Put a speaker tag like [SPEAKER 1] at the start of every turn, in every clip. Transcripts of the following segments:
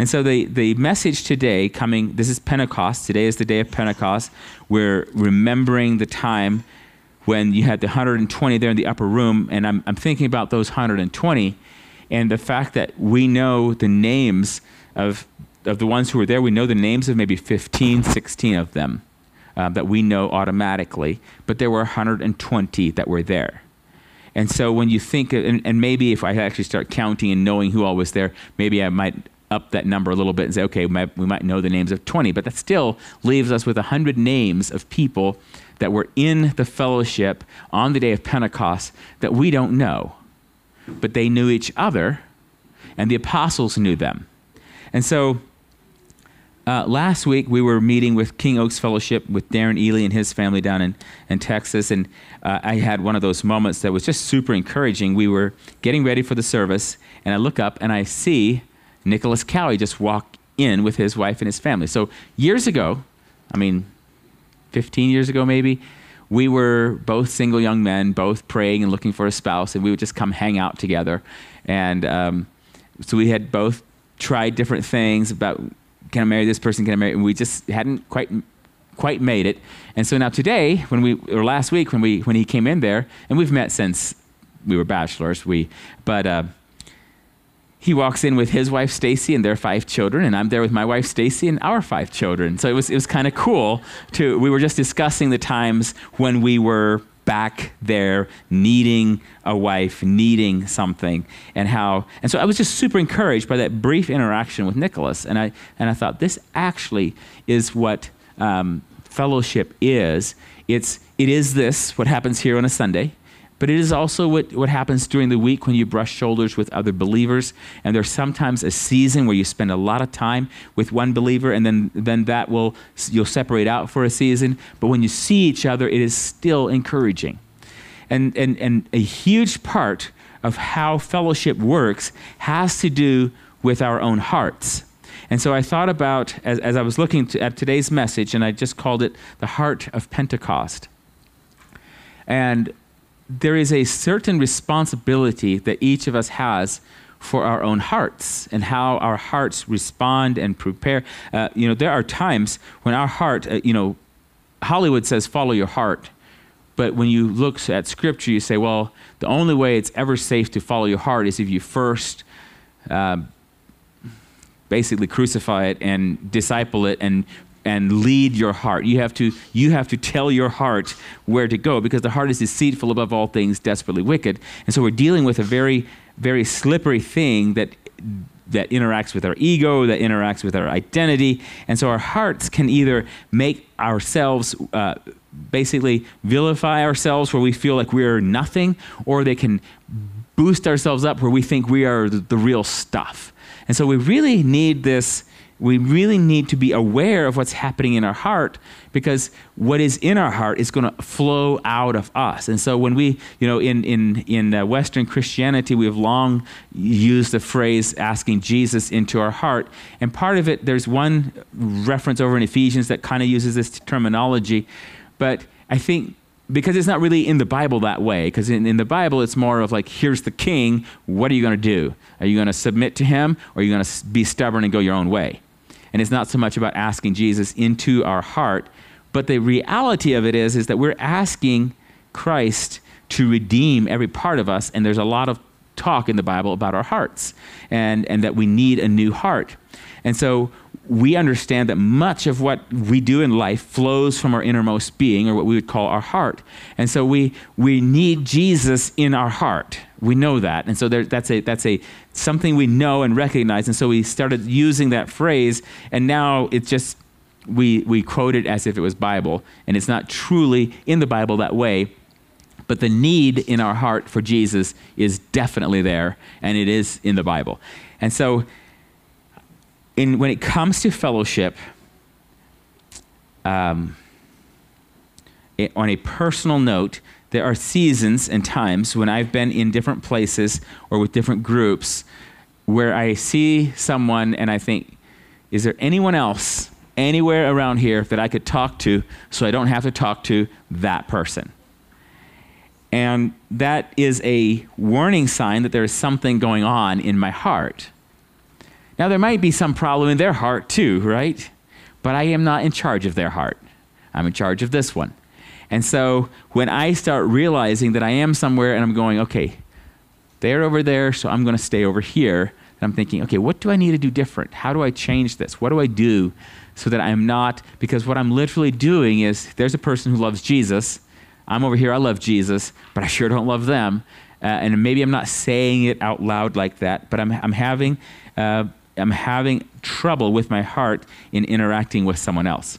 [SPEAKER 1] And so the, the message today coming, this is Pentecost. Today is the day of Pentecost. We're remembering the time when you had the 120 there in the upper room. And I'm, I'm thinking about those 120 and the fact that we know the names of, of the ones who were there. We know the names of maybe 15, 16 of them uh, that we know automatically. But there were 120 that were there. And so when you think, and, and, maybe if I actually start counting and knowing who all was there, maybe I might up that number a little bit and say, okay, we might, know the names of 20, but that still leaves us with 100 names of people that were in the fellowship on the day of Pentecost that we don't know. But they knew each other, and the apostles knew them. And so uh, last week we were meeting with King Oaks Fellowship with Darren Ely and his family down in, in Texas, and uh, I had one of those moments that was just super encouraging. We were getting ready for the service, and I look up and I see Nicholas Cowie just walk in with his wife and his family. So years ago, I mean, 15 years ago maybe, we were both single young men, both praying and looking for a spouse, and we would just come hang out together. And um, so we had both tried different things about can I marry this person, can I marry, and we just hadn't quite quite made it. And so now today, when we or last week when we when he came in there, and we've met since we were bachelors, we but. Uh, he walks in with his wife Stacy and their five children, and I'm there with my wife Stacy and our five children. So it was it was kind of cool to. We were just discussing the times when we were back there needing a wife, needing something, and how. And so I was just super encouraged by that brief interaction with Nicholas, and I and I thought this actually is what um, fellowship is. It's it is this what happens here on a Sunday but it is also what, what happens during the week when you brush shoulders with other believers. And there's sometimes a season where you spend a lot of time with one believer, and then, then that will, you'll separate out for a season. But when you see each other, it is still encouraging. And, and, and a huge part of how fellowship works has to do with our own hearts. And so I thought about, as, as I was looking to, at today's message, and I just called it the heart of Pentecost. And there is a certain responsibility that each of us has for our own hearts and how our hearts respond and prepare. Uh, you know, there are times when our heart, uh, you know, Hollywood says follow your heart. But when you look at scripture, you say, well, the only way it's ever safe to follow your heart is if you first uh, basically crucify it and disciple it and and lead your heart. You have to you have to tell your heart where to go because the heart is deceitful above all things, desperately wicked. And so we're dealing with a very very slippery thing that that interacts with our ego, that interacts with our identity. And so our hearts can either make ourselves uh, basically vilify ourselves where we feel like we're nothing, or they can boost ourselves up where we think we are the, the real stuff. And so we really need this we really need to be aware of what's happening in our heart because what is in our heart is going to flow out of us. And so when we, you know, in, in, in uh, Western Christianity, we have long used the phrase asking Jesus into our heart. And part of it, there's one reference over in Ephesians that kind of uses this terminology. But I think because it's not really in the Bible that way. Because in, in, the Bible, it's more of like, here's the king. What are you going to do? Are you going to submit to him or are you going to be stubborn and go your own way? And it's not so much about asking Jesus into our heart, but the reality of it is, is that we're asking Christ to redeem every part of us. And there's a lot of talk in the Bible about our hearts and, and that we need a new heart. And so we understand that much of what we do in life flows from our innermost being, or what we would call our heart. And so we, we need Jesus in our heart. We know that. And so there, that's, a, that's a, something we know and recognize. And so we started using that phrase, and now it's just, we, we quote it as if it was Bible. And it's not truly in the Bible that way. But the need in our heart for Jesus is definitely there, and it is in the Bible. And so in, when it comes to fellowship, um, it, on a personal note, there are seasons and times when I've been in different places or with different groups where I see someone and I think, is there anyone else anywhere around here that I could talk to so I don't have to talk to that person? And that is a warning sign that there is something going on in my heart. Now, there might be some problem in their heart too, right? But I am not in charge of their heart. I'm in charge of this one. And so when I start realizing that I am somewhere and I'm going, okay, they're over there, so I'm going to stay over here. And I'm thinking, okay, what do I need to do different? How do I change this? What do I do so that I'm not, because what I'm literally doing is there's a person who loves Jesus. I'm over here, I love Jesus, but I sure don't love them. Uh, and maybe I'm not saying it out loud like that, but I'm, I'm having. Uh, I'm having trouble with my heart in interacting with someone else.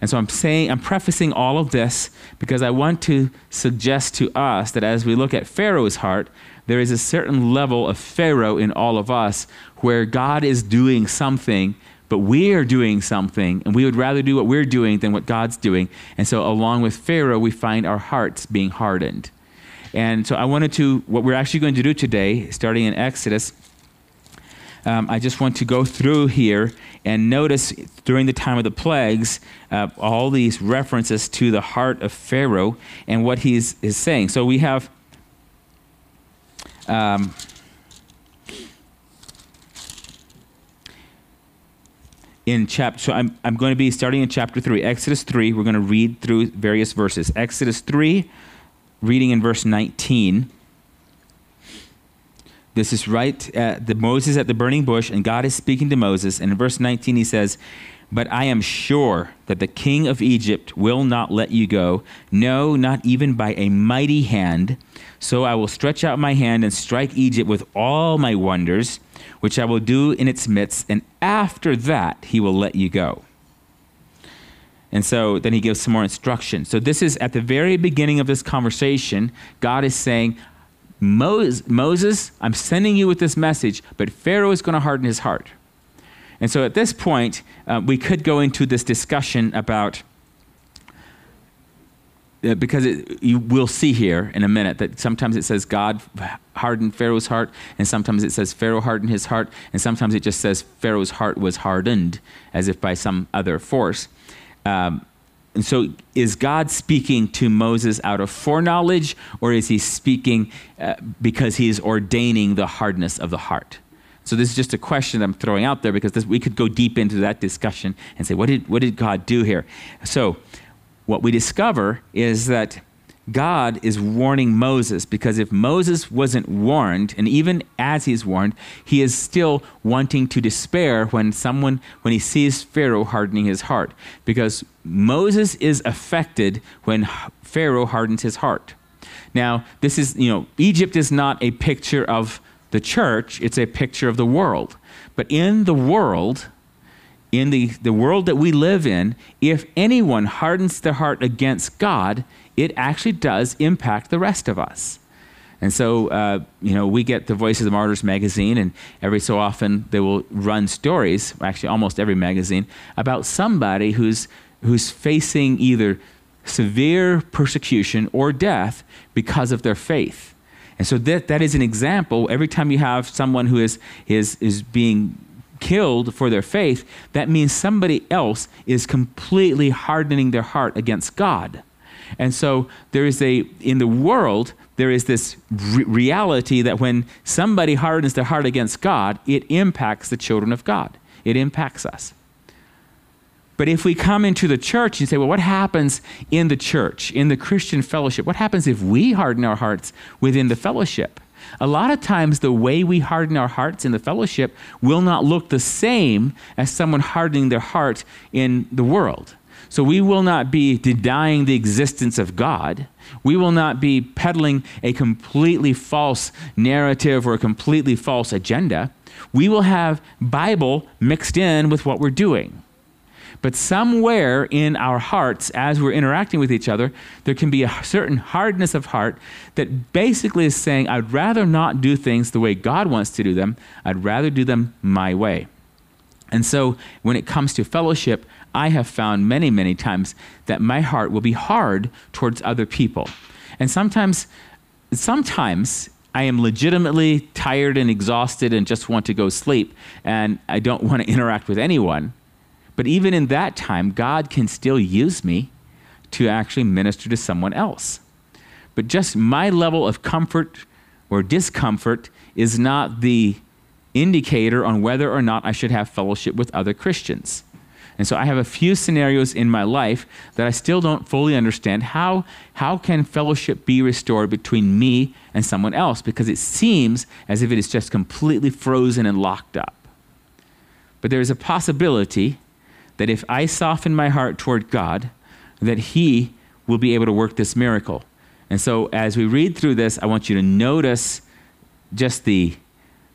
[SPEAKER 1] And so I'm saying, I'm prefacing all of this because I want to suggest to us that as we look at Pharaoh's heart, there is a certain level of Pharaoh in all of us where God is doing something, but we are doing something, and we would rather do what we're doing than what God's doing. And so, along with Pharaoh, we find our hearts being hardened. And so, I wanted to, what we're actually going to do today, starting in Exodus, um, I just want to go through here and notice during the time of the plagues uh, all these references to the heart of Pharaoh and what he's is saying. So we have. Um, in chapter so I'm, I'm going to be starting in chapter 3 exodus 3 we're going to read through various verses exodus 3 reading in verse 19 this is right at the Moses at the burning bush, and God is speaking to Moses. And in verse 19, he says, But I am sure that the king of Egypt will not let you go, no, not even by a mighty hand. So I will stretch out my hand and strike Egypt with all my wonders, which I will do in its midst, and after that he will let you go. And so then he gives some more instruction. So this is at the very beginning of this conversation. God is saying, Moses, I'm sending you with this message, but Pharaoh is going to harden his heart. And so at this point, uh, we could go into this discussion about, uh, because it, you will see here in a minute that sometimes it says God hardened Pharaoh's heart, and sometimes it says Pharaoh hardened his heart, and sometimes it just says Pharaoh's heart was hardened as if by some other force. Um, and so, is God speaking to Moses out of foreknowledge, or is he speaking uh, because he's ordaining the hardness of the heart? So, this is just a question I'm throwing out there because this, we could go deep into that discussion and say, what did, what did God do here? So, what we discover is that God is warning Moses because if Moses wasn't warned, and even as he's warned, he is still wanting to despair when someone, when he sees Pharaoh hardening his heart. Because Moses is affected when Pharaoh hardens his heart. Now, this is, you know, Egypt is not a picture of the church, it's a picture of the world. But in the world, in the, the world that we live in, if anyone hardens their heart against God, it actually does impact the rest of us. And so, uh, you know, we get the Voice of the Martyrs magazine, and every so often they will run stories, actually, almost every magazine, about somebody who's, who's facing either severe persecution or death because of their faith. And so that, that is an example. Every time you have someone who is, is, is being killed for their faith, that means somebody else is completely hardening their heart against God. And so there is a, in the world, there is this re- reality that when somebody hardens their heart against God, it impacts the children of God. It impacts us. But if we come into the church and say, well, what happens in the church, in the Christian fellowship? What happens if we harden our hearts within the fellowship? A lot of times, the way we harden our hearts in the fellowship will not look the same as someone hardening their heart in the world. So we will not be denying the existence of God. We will not be peddling a completely false narrative or a completely false agenda. We will have Bible mixed in with what we're doing. But somewhere in our hearts, as we're interacting with each other, there can be a certain hardness of heart that basically is saying, I'd rather not do things the way God wants to do them, I'd rather do them my way. And so when it comes to fellowship, I have found many, many times that my heart will be hard towards other people. And sometimes, sometimes I am legitimately tired and exhausted and just want to go sleep, and I don't want to interact with anyone. But even in that time, God can still use me to actually minister to someone else. But just my level of comfort or discomfort is not the indicator on whether or not I should have fellowship with other Christians. And so I have a few scenarios in my life that I still don't fully understand. How, how can fellowship be restored between me and someone else? Because it seems as if it is just completely frozen and locked up. But there is a possibility that if I soften my heart toward God, that He will be able to work this miracle. And so as we read through this, I want you to notice just the,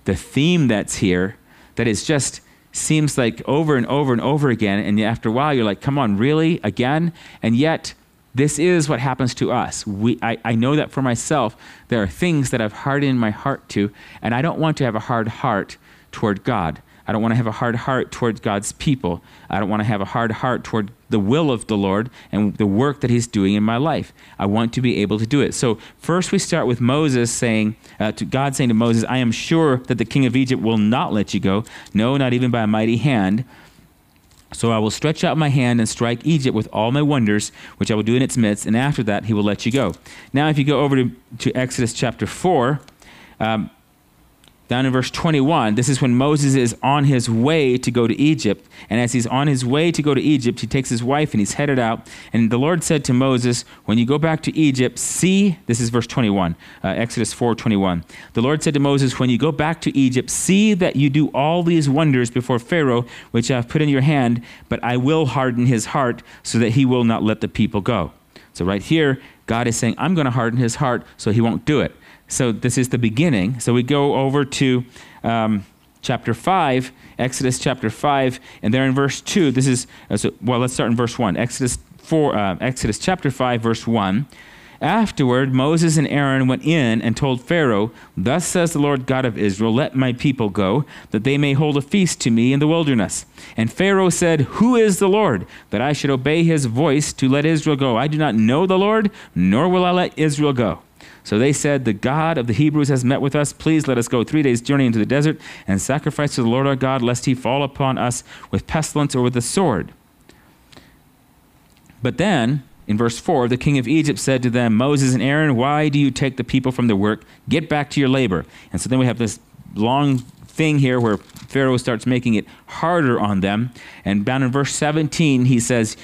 [SPEAKER 1] the theme that's here, that is just seems like over and over and over again. And after a while, you're like, come on, really? Again? And yet, this is what happens to us. We, I, I know that for myself, there are things that I've hardened my heart to, and I don't want to have a hard heart toward God. I don't want to have a hard heart towards God's people. I don't want to have a hard heart toward the will of the Lord and the work that He's doing in my life. I want to be able to do it. So, first we start with Moses saying, uh, to God saying to Moses, I am sure that the king of Egypt will not let you go, no, not even by a mighty hand. So I will stretch out my hand and strike Egypt with all my wonders, which I will do in its midst, and after that he will let you go. Now, if you go over to, to Exodus chapter 4, um, down in verse 21, this is when Moses is on his way to go to Egypt. And as he's on his way to go to Egypt, he takes his wife and he's headed out. And the Lord said to Moses, When you go back to Egypt, see, this is verse 21, uh, Exodus 4 21. The Lord said to Moses, When you go back to Egypt, see that you do all these wonders before Pharaoh, which I have put in your hand, but I will harden his heart so that he will not let the people go. So, right here, God is saying, I'm going to harden his heart so he won't do it. So this is the beginning. So we go over to um, chapter 5, Exodus chapter 5, and there in verse 2, this is, uh, so, well, let's start in verse 1. Exodus, 4, uh, Exodus chapter 5, verse 1. Afterward, Moses and Aaron went in and told Pharaoh, Thus says the Lord God of Israel, Let my people go, that they may hold a feast to me in the wilderness. And Pharaoh said, Who is the Lord, that I should obey his voice to let Israel go? I do not know the Lord, nor will I let Israel go. So they said, The God of the Hebrews has met with us. Please let us go three days' journey into the desert and sacrifice to the Lord our God, lest he fall upon us with pestilence or with the sword. But then, in verse 4, the king of Egypt said to them, Moses and Aaron, why do you take the people from their work? Get back to your labor. And so then we have this long thing here where Pharaoh starts making it harder on them. And down in verse 17, he says,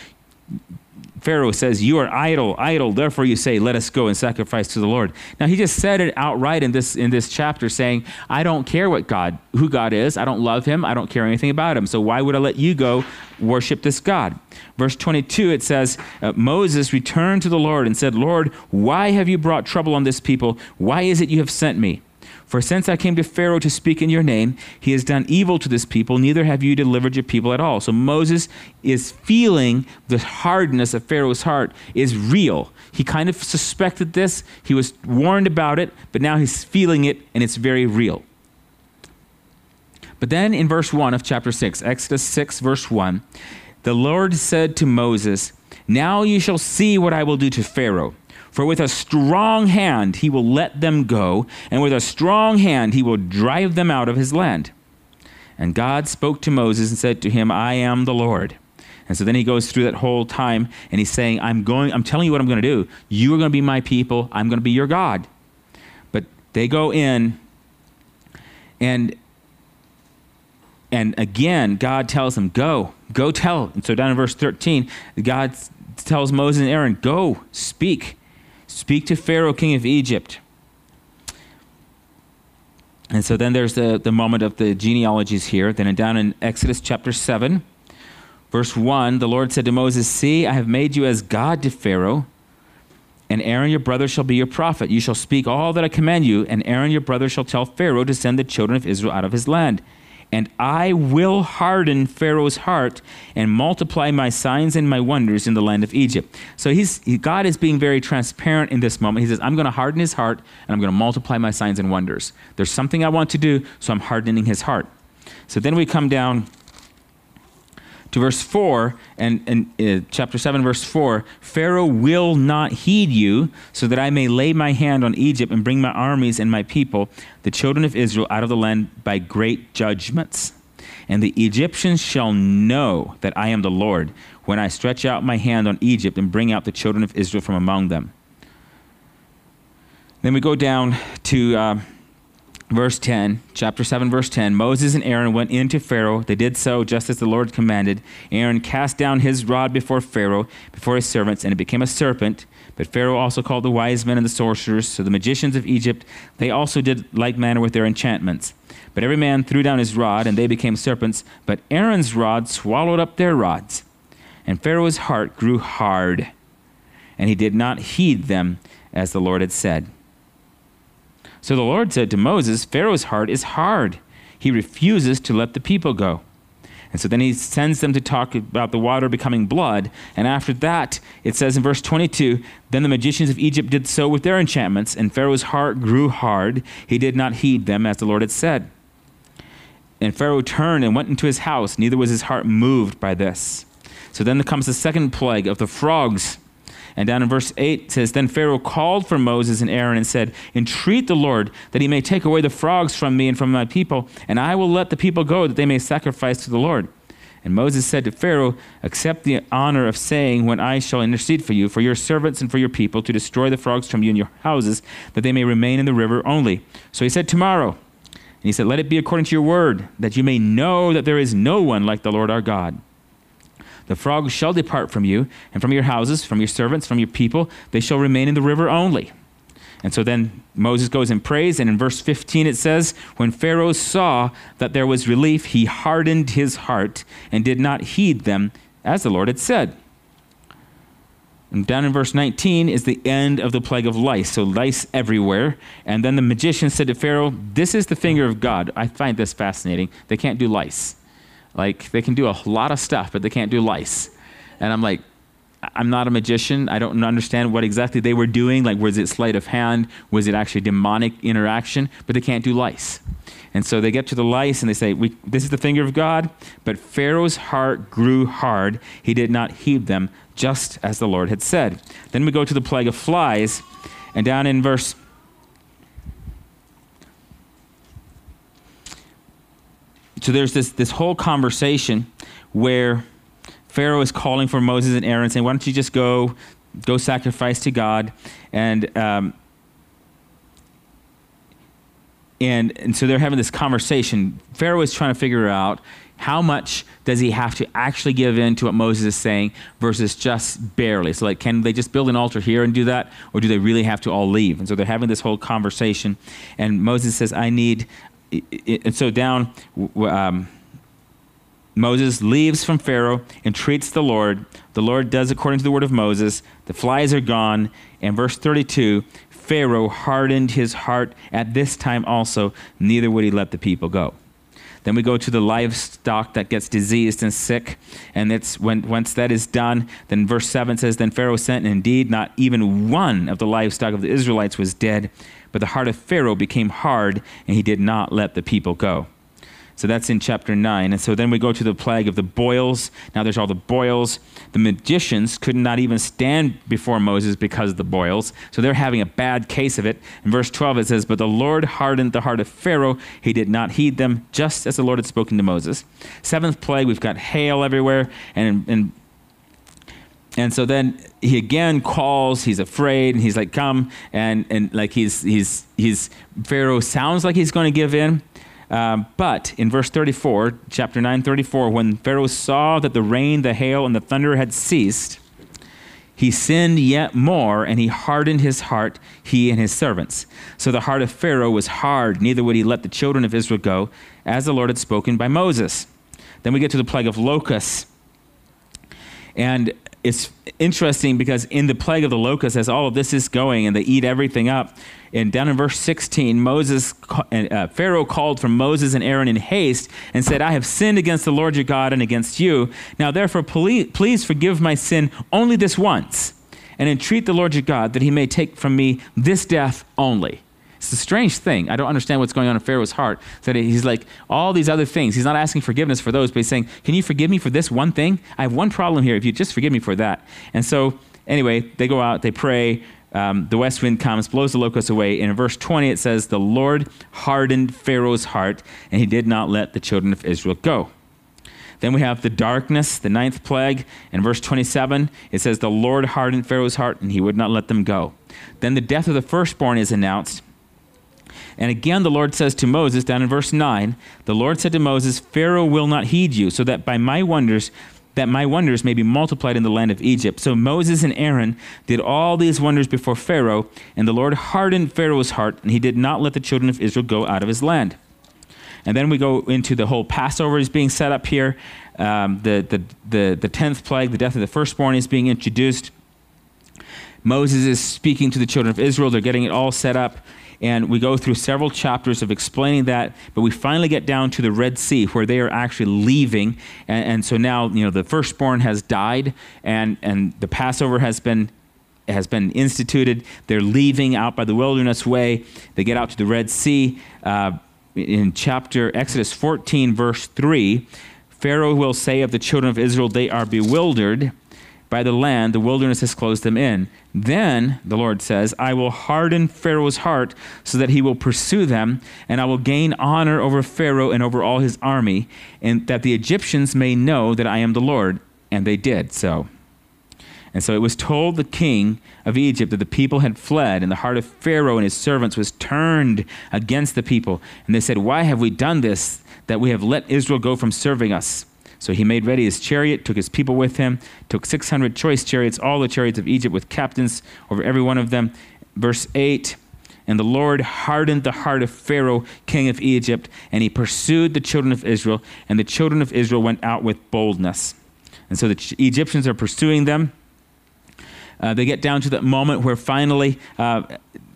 [SPEAKER 1] Pharaoh says, You are idle, idle, therefore you say, Let us go and sacrifice to the Lord. Now he just said it outright in this in this chapter, saying, I don't care what God, who God is, I don't love him, I don't care anything about him. So why would I let you go worship this God? Verse 22, it says, uh, Moses returned to the Lord and said, Lord, why have you brought trouble on this people? Why is it you have sent me? For since I came to Pharaoh to speak in your name, he has done evil to this people, neither have you delivered your people at all. So Moses is feeling the hardness of Pharaoh's heart is real. He kind of suspected this, he was warned about it, but now he's feeling it, and it's very real. But then in verse 1 of chapter 6, Exodus 6, verse 1, the Lord said to Moses, Now you shall see what I will do to Pharaoh for with a strong hand he will let them go, and with a strong hand he will drive them out of his land. And God spoke to Moses and said to him, I am the Lord. And so then he goes through that whole time and he's saying, I'm going, I'm telling you what I'm going to do. You are going to be my people, I'm going to be your God. But they go in and and again, God tells them, Go, go tell. And so down in verse 13, God tells Moses and Aaron, Go, speak. Speak to Pharaoh, king of Egypt. And so then there's the, the moment of the genealogies here. Then down in Exodus chapter 7, verse 1, the Lord said to Moses, See, I have made you as God to Pharaoh, and Aaron your brother shall be your prophet. You shall speak all that I command you, and Aaron your brother shall tell Pharaoh to send the children of Israel out of his land and I will harden Pharaoh's heart and multiply my signs and my wonders in the land of Egypt. So he's, he, God is being very transparent in this moment. He says, I'm going to harden his heart and I'm going to multiply my signs and wonders. There's something I want to do, so I'm hardening his heart. So then we come down to verse 4 and, and uh, chapter 7 verse 4 pharaoh will not heed you so that i may lay my hand on egypt and bring my armies and my people the children of israel out of the land by great judgments. And the egyptians shall know that i am the lord when i stretch out my hand on egypt and bring out the children of israel from among them. Then we go down to uh, verse 10, chapter 7, verse 10 Moses and Aaron went in to Pharaoh. They did so just as the Lord commanded. Aaron cast down his rod before Pharaoh, before his servants, and it became a serpent. But Pharaoh also called the wise men and the sorcerers, so the magicians of Egypt, they also did like manner with their enchantments. But every man threw down his rod, and they became serpents. But Aaron's rod swallowed up their rods. And Pharaoh's heart grew hard, and he did not heed them as the Lord had said. So the Lord said to Moses, Pharaoh's heart is hard. He refuses to let the people go. And so then he sends them to talk about the water becoming blood. And after that, it says in verse 22 Then the magicians of Egypt did so with their enchantments, and Pharaoh's heart grew hard. He did not heed them as the Lord had said. And Pharaoh turned and went into his house, neither was his heart moved by this. So then comes the second plague of the frogs. And down in verse 8 it says, Then Pharaoh called for Moses and Aaron and said, Entreat the Lord that he may take away the frogs from me and from my people, and I will let the people go that they may sacrifice to the Lord. And Moses said to Pharaoh, Accept the honor of saying, When I shall intercede for you, for your servants and for your people, to destroy the frogs from you and your houses, that they may remain in the river only. So he said, Tomorrow. And he said, Let it be according to your word, that you may know that there is no one like the Lord our God. The frogs shall depart from you, and from your houses, from your servants, from your people. They shall remain in the river only. And so then Moses goes and prays, and in verse 15 it says, When Pharaoh saw that there was relief, he hardened his heart and did not heed them, as the Lord had said. And down in verse 19 is the end of the plague of lice. So lice everywhere. And then the magician said to Pharaoh, This is the finger of God. I find this fascinating. They can't do lice. Like they can do a lot of stuff, but they can't do lice. And I'm like, I'm not a magician. I don't understand what exactly they were doing. Like, was it sleight of hand? Was it actually demonic interaction? But they can't do lice. And so they get to the lice and they say, This is the finger of God. But Pharaoh's heart grew hard. He did not heed them, just as the Lord had said. Then we go to the plague of flies. And down in verse so there's this, this whole conversation where Pharaoh is calling for Moses and Aaron, saying, Why don't you just go, go sacrifice to God? And, um, and, and so they're having this conversation. Pharaoh is trying to figure out how much does he have to actually give in to what Moses is saying versus just barely? So, like, can they just build an altar here and do that, or do they really have to all leave? And so they're having this whole conversation, and Moses says, "I need, and so down, um, Moses leaves from Pharaoh, entreats the Lord. The Lord does according to the word of Moses. The flies are gone. And verse 32 Pharaoh hardened his heart at this time also, neither would he let the people go. Then we go to the livestock that gets diseased and sick. And it's when, once that is done, then verse 7 says, Then Pharaoh sent, and indeed not even one of the livestock of the Israelites was dead. But the heart of Pharaoh became hard, and he did not let the people go. So that's in chapter 9. And so then we go to the plague of the boils. Now there's all the boils. The magicians could not even stand before Moses because of the boils. So they're having a bad case of it. In verse 12 it says, But the Lord hardened the heart of Pharaoh. He did not heed them, just as the Lord had spoken to Moses. Seventh plague, we've got hail everywhere. And, and and so then he again calls he's afraid and he's like come and and like he's he's he's pharaoh sounds like he's going to give in um, but in verse 34 chapter 9 34 when pharaoh saw that the rain the hail and the thunder had ceased he sinned yet more and he hardened his heart he and his servants. So the heart of pharaoh was hard neither would he let the children of israel go as the lord had spoken by moses. Then we get to the plague of locusts and it's interesting because in the plague of the locusts, as all of this is going and they eat everything up, and down in verse 16, Moses, uh, Pharaoh called for Moses and Aaron in haste and said, I have sinned against the Lord your God and against you. Now therefore, please, please forgive my sin only this once, and entreat the Lord your God that he may take from me this death only. It's a strange thing. I don't understand what's going on in Pharaoh's heart. So he's like, all these other things. He's not asking forgiveness for those, but he's saying, Can you forgive me for this one thing? I have one problem here. If you just forgive me for that. And so, anyway, they go out, they pray. Um, the west wind comes, blows the locusts away. And in verse 20, it says, The Lord hardened Pharaoh's heart, and he did not let the children of Israel go. Then we have the darkness, the ninth plague. In verse 27, it says, The Lord hardened Pharaoh's heart, and he would not let them go. Then the death of the firstborn is announced. And again, the Lord says to Moses, down in verse 9, the Lord said to Moses, Pharaoh will not heed you, so that by my wonders, that my wonders may be multiplied in the land of Egypt. So Moses and Aaron did all these wonders before Pharaoh, and the Lord hardened Pharaoh's heart, and he did not let the children of Israel go out of his land. And then we go into the whole Passover is being set up here. Um, the, the, the, the 10th plague, the death of the firstborn, is being introduced. Moses is speaking to the children of Israel. They're getting it all set up. And we go through several chapters of explaining that, but we finally get down to the Red Sea where they are actually leaving. And, and so now, you know, the firstborn has died and, and the Passover has been has been instituted. They're leaving out by the wilderness way. They get out to the Red Sea. Uh, in chapter Exodus 14, verse 3, Pharaoh will say of the children of Israel, They are bewildered by the land, the wilderness has closed them in. Then, the Lord says, I will harden Pharaoh's heart so that he will pursue them, and I will gain honor over Pharaoh and over all his army, and that the Egyptians may know that I am the Lord. And they did so. And so it was told the king of Egypt that the people had fled, and the heart of Pharaoh and his servants was turned against the people. And they said, Why have we done this, that we have let Israel go from serving us? So he made ready his chariot, took his people with him, took 600 choice chariots, all the chariots of Egypt with captains over every one of them. Verse 8 And the Lord hardened the heart of Pharaoh, king of Egypt, and he pursued the children of Israel, and the children of Israel went out with boldness. And so the Egyptians are pursuing them. Uh, they get down to that moment where finally uh,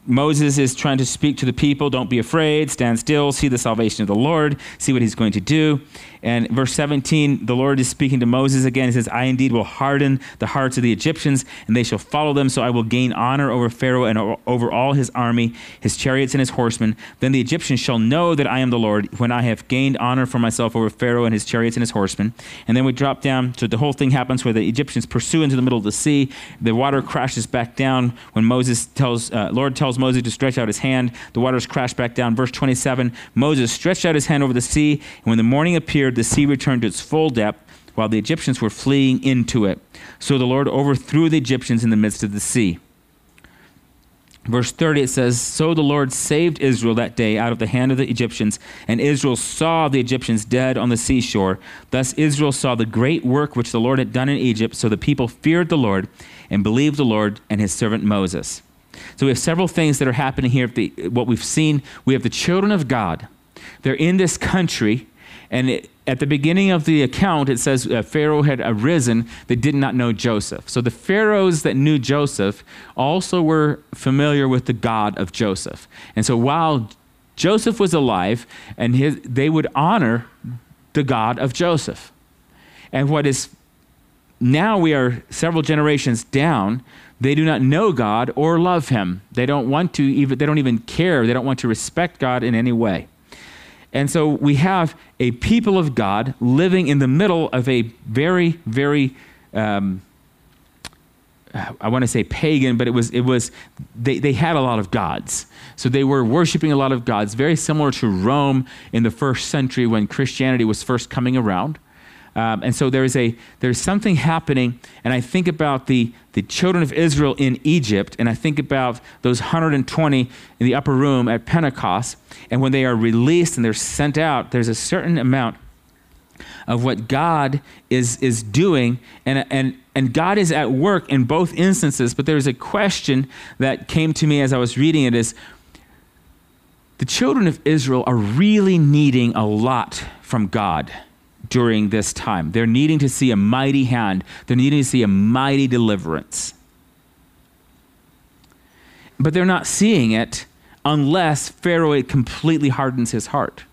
[SPEAKER 1] Moses is trying to speak to the people don't be afraid, stand still, see the salvation of the Lord, see what he's going to do. And verse 17, the Lord is speaking to Moses again. He says, I indeed will harden the hearts of the Egyptians, and they shall follow them. So I will gain honor over Pharaoh and over all his army, his chariots and his horsemen. Then the Egyptians shall know that I am the Lord when I have gained honor for myself over Pharaoh and his chariots and his horsemen. And then we drop down. So the whole thing happens where the Egyptians pursue into the middle of the sea. The water crashes back down when Moses tells, uh, Lord tells Moses to stretch out his hand. The waters crash back down. Verse 27 Moses stretched out his hand over the sea, and when the morning appeared, the sea returned to its full depth while the Egyptians were fleeing into it. So the Lord overthrew the Egyptians in the midst of the sea. Verse 30, it says, So the Lord saved Israel that day out of the hand of the Egyptians, and Israel saw the Egyptians dead on the seashore. Thus Israel saw the great work which the Lord had done in Egypt. So the people feared the Lord and believed the Lord and his servant Moses. So we have several things that are happening here. What we've seen, we have the children of God. They're in this country and it, at the beginning of the account, it says uh, Pharaoh had arisen that did not know Joseph. So the pharaohs that knew Joseph also were familiar with the God of Joseph. And so while Joseph was alive, and his, they would honor the God of Joseph. And what is now we are several generations down, they do not know God or love him. They don't want to even they don't even care. They don't want to respect God in any way. And so we have a people of God living in the middle of a very, very, um, I want to say pagan, but it was, it was they, they had a lot of gods. So they were worshiping a lot of gods, very similar to Rome in the first century when Christianity was first coming around. Um, and so there's a there's something happening, and I think about the the children of Israel in Egypt, and I think about those 120 in the upper room at Pentecost, and when they are released and they're sent out, there's a certain amount of what God is is doing, and and and God is at work in both instances. But there's a question that came to me as I was reading it: is the children of Israel are really needing a lot from God during this time. They're needing to see a mighty hand, they're needing to see a mighty deliverance. But they're not seeing it unless Pharaoh completely hardens his heart.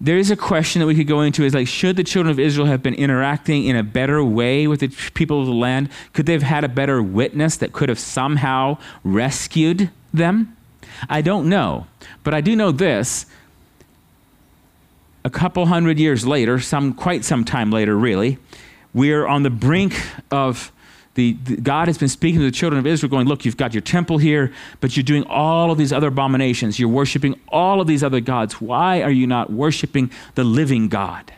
[SPEAKER 1] There is a question that we could go into is like, should the children of Israel have been interacting in a better way with the people of the land? Could they have had a better witness that could have somehow rescued them? I don't know. But I do know this a couple hundred years later, some quite some time later, really, we're on the brink of the, the, God has been speaking to the children of Israel, going, Look, you've got your temple here, but you're doing all of these other abominations. You're worshiping all of these other gods. Why are you not worshiping the living God?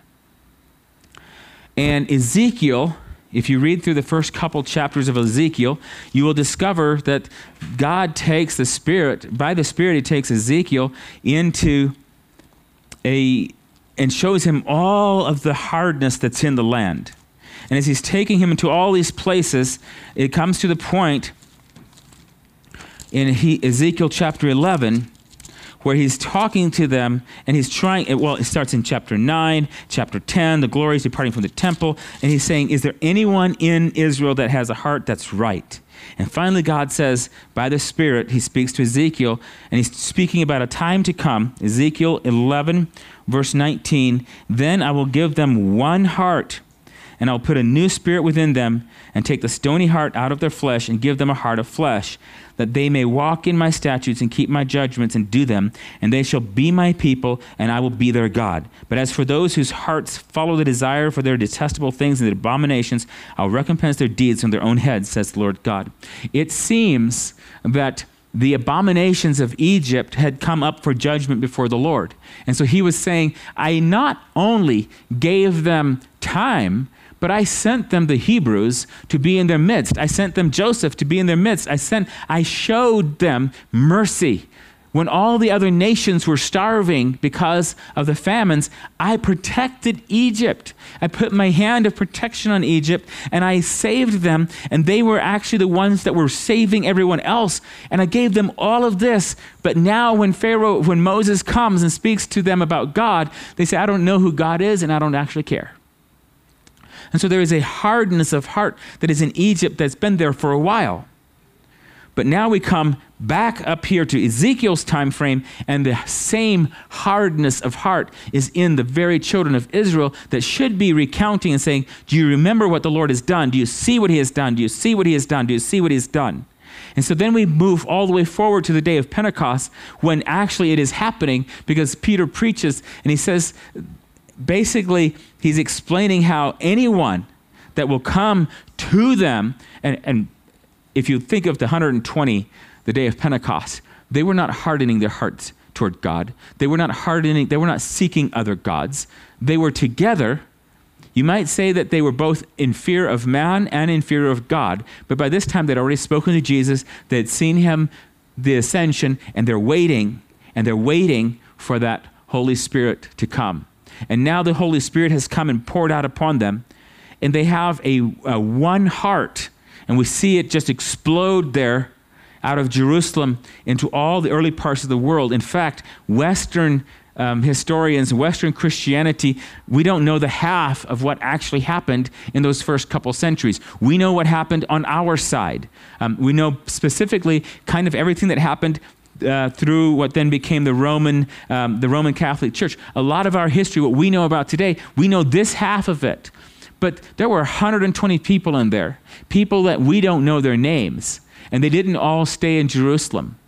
[SPEAKER 1] And Ezekiel if you read through the first couple chapters of Ezekiel, you will discover that God takes the Spirit, by the Spirit, He takes Ezekiel into a, and shows him all of the hardness that's in the land. And as He's taking him into all these places, it comes to the point in he, Ezekiel chapter 11 where he's talking to them and he's trying, well, it starts in chapter 9, chapter 10, the glories departing from the temple, and he's saying, Is there anyone in Israel that has a heart that's right? And finally, God says, by the Spirit, he speaks to Ezekiel, and he's speaking about a time to come. Ezekiel 11, verse 19 Then I will give them one heart and I'll put a new spirit within them and take the stony heart out of their flesh and give them a heart of flesh, that they may walk in my statutes and keep my judgments and do them, and they shall be my people, and I will be their God. But as for those whose hearts follow the desire for their detestable things and their abominations, I'll recompense their deeds on their own heads, says the Lord God. It seems that the abominations of Egypt had come up for judgment before the Lord. And so he was saying, I not only gave them time, but I sent them the Hebrews to be in their midst. I sent them Joseph to be in their midst. I sent I showed them mercy. When all the other nations were starving because of the famines, I protected Egypt. I put my hand of protection on Egypt and I saved them, and they were actually the ones that were saving everyone else. And I gave them all of this. But now, when Pharaoh, when Moses comes and speaks to them about God, they say, I don't know who God is and I don't actually care. And so there is a hardness of heart that is in Egypt that's been there for a while. But now we come back up here to Ezekiel's time frame, and the same hardness of heart is in the very children of Israel that should be recounting and saying, Do you remember what the Lord has done? Do you see what he has done? Do you see what he has done? Do you see what he has done? And so then we move all the way forward to the day of Pentecost when actually it is happening because Peter preaches and he says, basically, he's explaining how anyone that will come to them, and, and if you think of the 120, the day of Pentecost, they were not hardening their hearts toward God. They were not hardening, they were not seeking other gods. They were together. You might say that they were both in fear of man and in fear of God, but by this time they'd already spoken to Jesus, they'd seen him, the ascension, and they're waiting, and they're waiting for that Holy Spirit to come. And now the Holy Spirit has come and poured out upon them, and they have a, a one heart. And we see it just explode there out of Jerusalem into all the early parts of the world. In fact, Western um, historians, Western Christianity, we don't know the half of what actually happened in those first couple centuries. We know what happened on our side. Um, we know specifically kind of everything that happened uh, through what then became the Roman, um, the Roman Catholic Church. A lot of our history, what we know about today, we know this half of it. But there were 120 people in there, people that we don't know their names, and they didn't all stay in Jerusalem.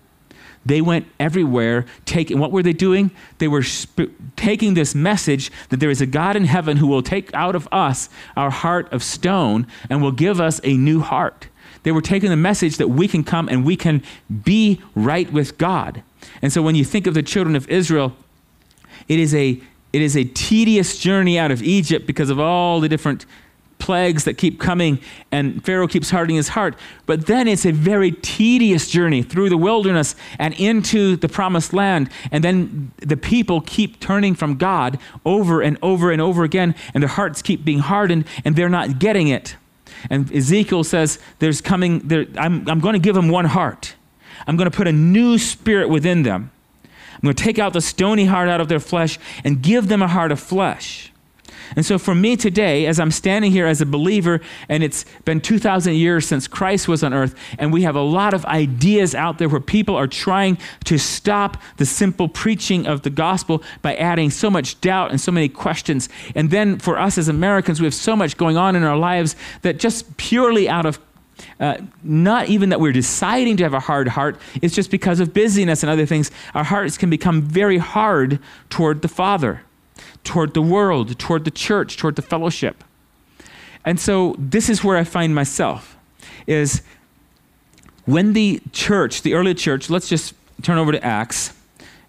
[SPEAKER 1] They went everywhere. Taking what were they doing? They were sp- taking this message that there is a God in heaven who will take out of us our heart of stone and will give us a new heart. They were taking the message that we can come and we can be right with God. And so when you think of the children of Israel, it is a it is a tedious journey out of Egypt because of all the different plagues that keep coming and Pharaoh keeps hardening his heart. But then it's a very tedious journey through the wilderness and into the promised land. And then the people keep turning from God over and over and over again, and their hearts keep being hardened, and they're not getting it. And Ezekiel says, There's coming, there, I'm, I'm going to give them one heart. I'm going to put a new spirit within them. I'm going to take out the stony heart out of their flesh and give them a heart of flesh. And so, for me today, as I'm standing here as a believer, and it's been 2,000 years since Christ was on earth, and we have a lot of ideas out there where people are trying to stop the simple preaching of the gospel by adding so much doubt and so many questions. And then, for us as Americans, we have so much going on in our lives that just purely out of uh, not even that we're deciding to have a hard heart, it's just because of busyness and other things. Our hearts can become very hard toward the Father toward the world, toward the church, toward the fellowship. And so this is where I find myself is when the church, the early church, let's just turn over to Acts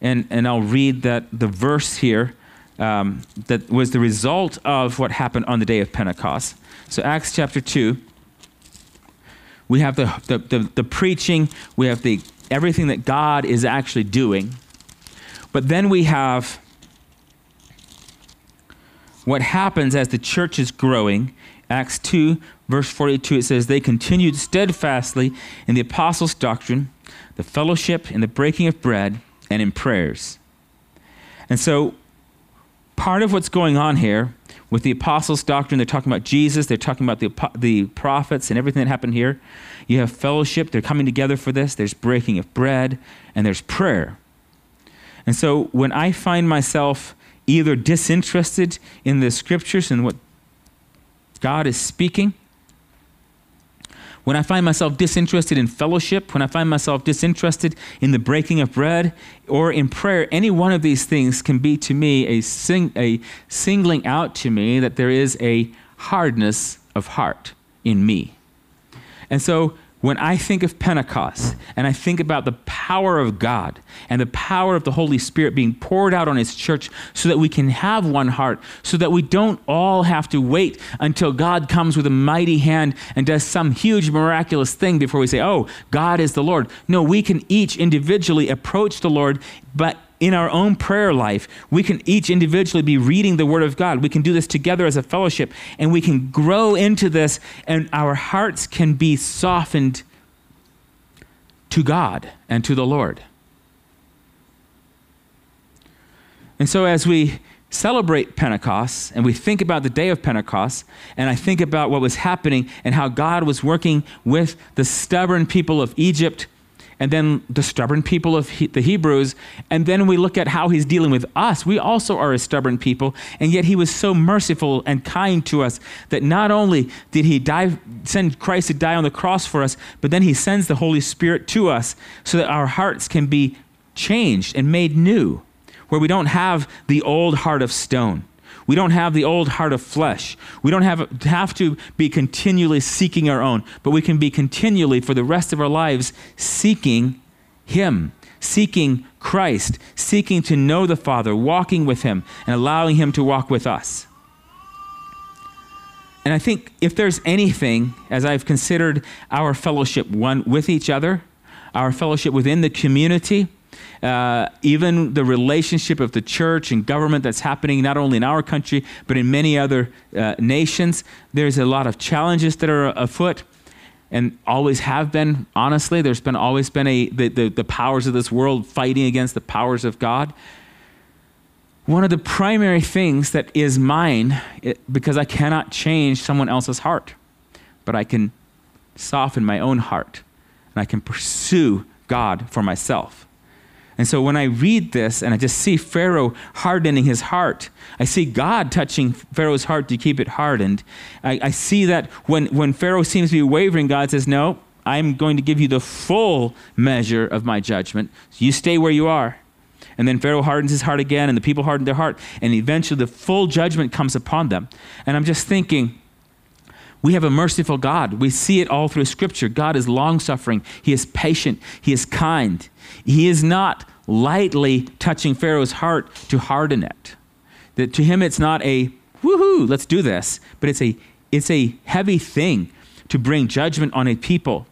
[SPEAKER 1] and, and I'll read that the verse here um, that was the result of what happened on the day of Pentecost. So, Acts chapter 2, we have the, the, the, the preaching, we have the, everything that God is actually doing. But then we have what happens as the church is growing. Acts 2, verse 42, it says, They continued steadfastly in the apostles' doctrine, the fellowship, in the breaking of bread, and in prayers. And so, part of what's going on here with the apostles' doctrine, they're talking about Jesus, they're talking about the, the prophets and everything that happened here. You have fellowship, they're coming together for this, there's breaking of bread, and there's prayer. And so, when I find myself either disinterested in the scriptures and what God is speaking, when I find myself disinterested in fellowship, when I find myself disinterested in the breaking of bread or in prayer, any one of these things can be to me a, sing, a singling out to me that there is a hardness of heart in me. And so when I think of Pentecost and I think about the power of God and the power of the Holy Spirit being poured out on His church so that we can have one heart, so that we don't all have to wait until God comes with a mighty hand and does some huge miraculous thing before we say, Oh, God is the Lord. No, we can each individually approach the Lord, but in our own prayer life, we can each individually be reading the Word of God. We can do this together as a fellowship, and we can grow into this, and our hearts can be softened to God and to the Lord. And so, as we celebrate Pentecost and we think about the day of Pentecost, and I think about what was happening and how God was working with the stubborn people of Egypt and then the stubborn people of he, the Hebrews, and then we look at how he's dealing with us. We also are a stubborn people, and yet he was so merciful and kind to us that not only did he die, send Christ to die on the cross for us, but then he sends the Holy Spirit to us so that our hearts can be changed and made new, where we don't have the old heart of stone. We don't have the old heart of flesh. We don't have, have to be continually seeking our own, but we can be continually, for the rest of our lives, seeking Him, seeking Christ, seeking to know the Father, walking with Him, and allowing Him to walk with us. And I think if there's anything, as I've considered our fellowship one with each other, our fellowship within the community, uh, even the relationship of the church and government that's happening not only in our country, but in many other uh, nations. There's a lot of challenges that are afoot and always have been, honestly. There's been always been a, the, the, the powers of this world fighting against the powers of God. One of the primary things that is mine, it, because I cannot change someone else's heart, but I can soften my own heart and I can pursue God for myself. And so when I read this and I just see Pharaoh hardening his heart, I see God touching Pharaoh's heart to keep it hardened. I, I, see that when, when Pharaoh seems to be wavering, God says, No, I'm going to give you the full measure of my judgment. you stay where you are. And then Pharaoh hardens his heart again, and the people harden their heart, and eventually the full judgment comes upon them. And I'm just thinking, we have a merciful God. We see it all through Scripture. God is long suffering, He is patient, He is kind. He is not lightly touching Pharaoh's heart to harden it. That to him it's not a woohoo, let's do this, but it's a it's a heavy thing to bring judgment on a people.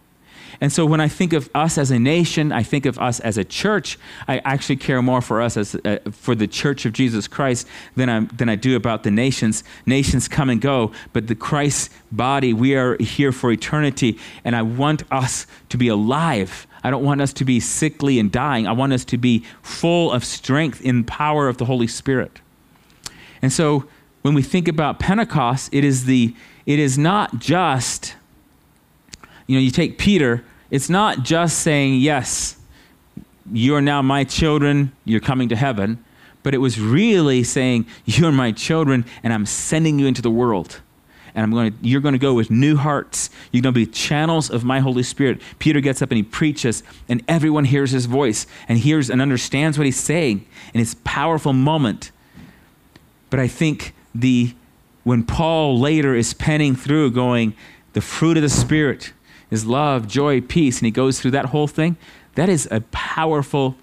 [SPEAKER 1] And so when I think of us as a nation, I think of us as a church. I actually care more for us as uh, for the church of Jesus Christ than I than I do about the nations. Nations come and go, but the Christ body, we are here for eternity, and I want us to be alive. I don't want us to be sickly and dying. I want us to be full of strength in power of the Holy Spirit. And so when we think about Pentecost, it is the it is not just you know, you take Peter, it's not just saying, Yes, you are now my children, you're coming to heaven, but it was really saying, You're my children, and I'm sending you into the world. And I'm going to, you're going to go with new hearts. You're going to be channels of my Holy Spirit. Peter gets up and he preaches, and everyone hears his voice and hears and understands what he's saying. in his powerful moment. But I think the when Paul later is penning through, going, the fruit of the Spirit, is love, joy, peace, and he goes through that whole thing, that is a powerful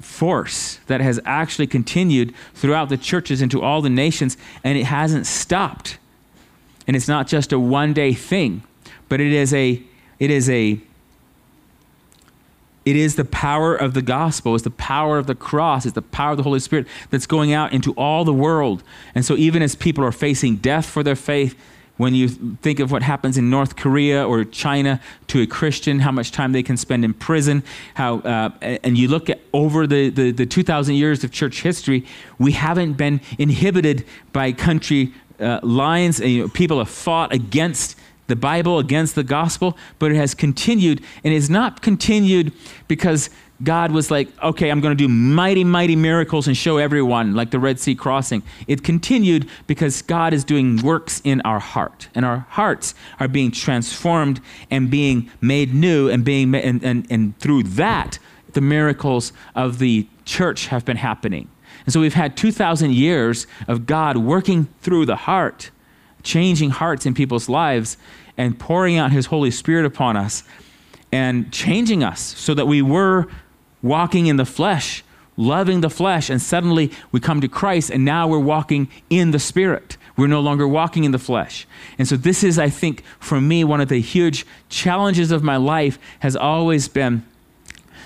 [SPEAKER 1] force that has actually continued throughout the churches into all the nations, and it hasn't stopped. And it's not just a one day thing, but it is a, it is a, it is the power of the gospel, it's the power of the cross, it's the power of the Holy Spirit that's going out into all the world. And so, even as people are facing death for their faith, when you think of what happens in North Korea or China to a Christian, how much time they can spend in prison, how, uh, and you look at over the, the, the 2,000 years of church history, we haven't been inhibited by country uh, lines. And, you know, people have fought against the Bible, against the gospel, but it has continued, and it's not continued because God was like, okay, I'm going to do mighty, mighty miracles and show everyone, like the Red Sea crossing. It continued because God is doing works in our heart, and our hearts are being transformed and being made new, and being and, and, and through that, the miracles of the church have been happening. And so we've had 2,000 years of God working through the heart, changing hearts in people's lives, and pouring out His Holy Spirit upon us and changing us so that we were walking in the flesh, loving the flesh, and suddenly we come to Christ and now we're walking in the Spirit. We're no longer walking in the flesh. And so, this is, I think, for me, one of the huge challenges of my life has always been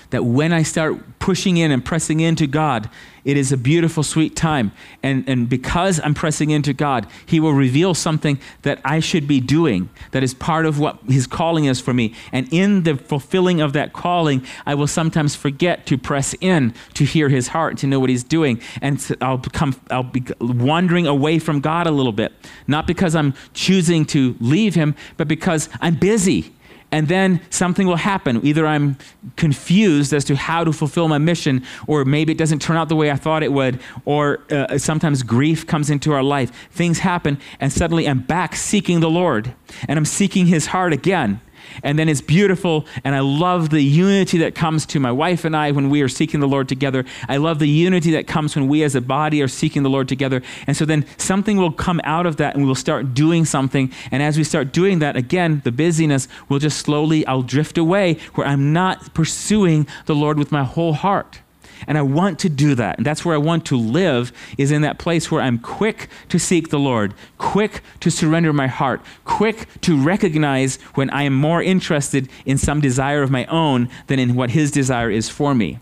[SPEAKER 1] that when I start pushing in and pressing into God, it is a beautiful, sweet time. And, and because I'm pressing into God, He will reveal something that I should be doing that is part of what His calling is for me. And in the fulfilling of that calling, I will sometimes forget to press in to hear His heart, to know what He's doing. And I'll, become, I'll be wandering away from God a little bit. Not because I'm choosing to leave Him, but because I'm busy and then something will happen. Either I'm confused as to how to fulfill my mission, or maybe it doesn't turn out the way I thought it would, or uh, sometimes grief comes into our life. Things happen, and suddenly I'm back seeking the Lord, and I'm seeking His heart again. And then it's beautiful. And I love the unity that comes to my wife and I when we are seeking the Lord together. I love the unity that comes when we as a body are seeking the Lord together. And so then something will come out of that and we will start doing something. And as we start doing that, again, the busyness will just slowly, I'll drift away where I'm not pursuing the Lord with my whole heart. And I want to do that. And that's where I want to live, is in that place where I'm quick to seek the Lord, quick to surrender my heart, quick to recognize when I am more interested in some desire of my own than in what His desire is for me.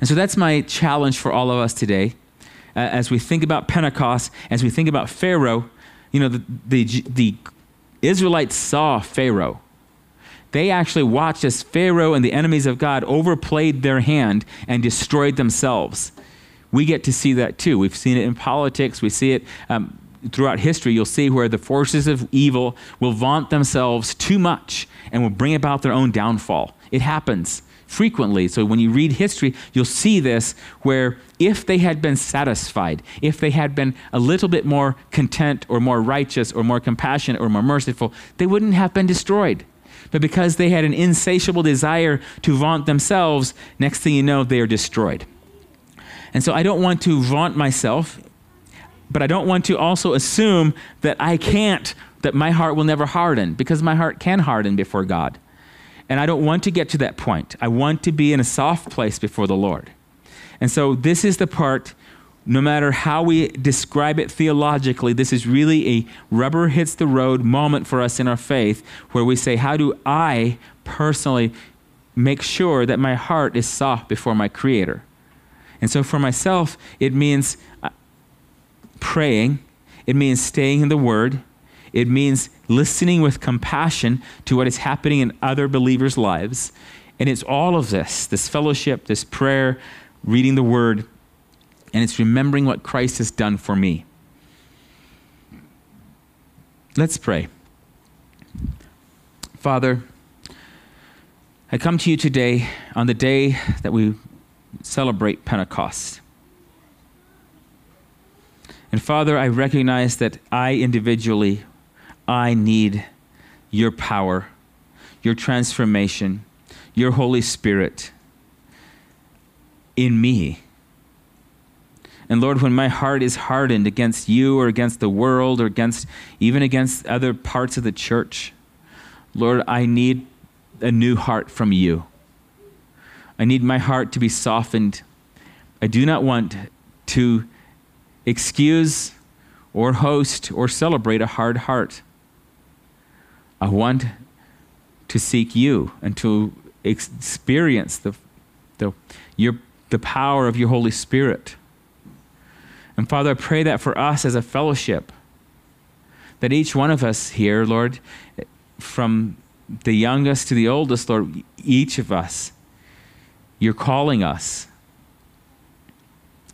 [SPEAKER 1] And so that's my challenge for all of us today. Uh, as we think about Pentecost, as we think about Pharaoh, you know, the, the, the Israelites saw Pharaoh they actually watched as Pharaoh and the enemies of God overplayed their hand and destroyed themselves. We get to see that too. We've seen it in politics, we see it um, throughout history. You'll see where the forces of evil will vaunt themselves too much and will bring about their own downfall. It happens frequently. So when you read history, you'll see this where if they had been satisfied, if they had been a little bit more content or more righteous or more compassionate or more merciful, they wouldn't have been destroyed. But because they had an insatiable desire to vaunt themselves, next thing you know, they are destroyed. And so I don't want to vaunt myself, but I don't want to also assume that I can't, that my heart will never harden, because my heart can harden before God. And I don't want to get to that point. I want to be in a soft place before the Lord. And so this is the part no matter how we describe it theologically, this is really a rubber hits the road moment for us in our faith where we say, How do I personally make sure that my heart is soft before my Creator? And so for myself, it means uh, praying, it means staying in the Word, it means listening with compassion to what is happening in other believers' lives. And it's all of this this fellowship, this prayer, reading the Word and it's remembering what Christ has done for me. Let's pray. Father, I come to you today on the day that we celebrate Pentecost. And Father, I recognize that I individually, I need your power, your transformation, your Holy Spirit in me and Lord, when my heart is hardened against you or against the world or against even against other parts of the church, Lord, I need a new heart from you. I need my heart to be softened. I do not want to excuse or host or celebrate a hard heart. I want to seek you and to experience the, the, your, the power of your Holy Spirit. And Father, I pray that for us as a fellowship, that each one of us here, Lord, from the youngest to the oldest, Lord, each of us, you're calling us.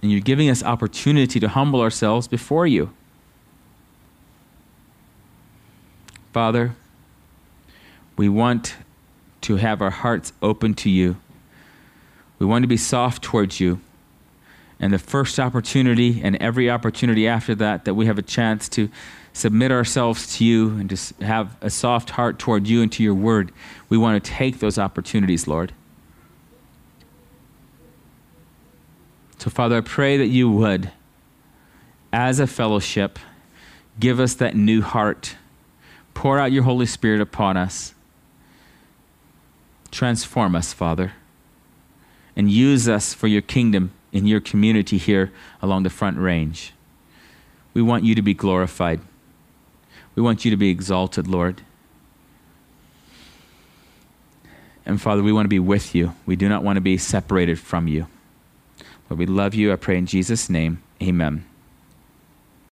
[SPEAKER 1] And you're giving us opportunity to humble ourselves before you. Father, we want to have our hearts open to you. We want to be soft towards you. And the first opportunity and every opportunity after that, that we have a chance to submit ourselves to you and to have a soft heart toward you and to your word, we want to take those opportunities, Lord. So, Father, I pray that you would, as a fellowship, give us that new heart. Pour out your Holy Spirit upon us. Transform us, Father, and use us for your kingdom in your community here along the front range. We want you to be glorified. We want you to be exalted, Lord. And Father, we want to be with you. We do not want to be separated from you. Lord, we love you. I pray in Jesus' name. Amen.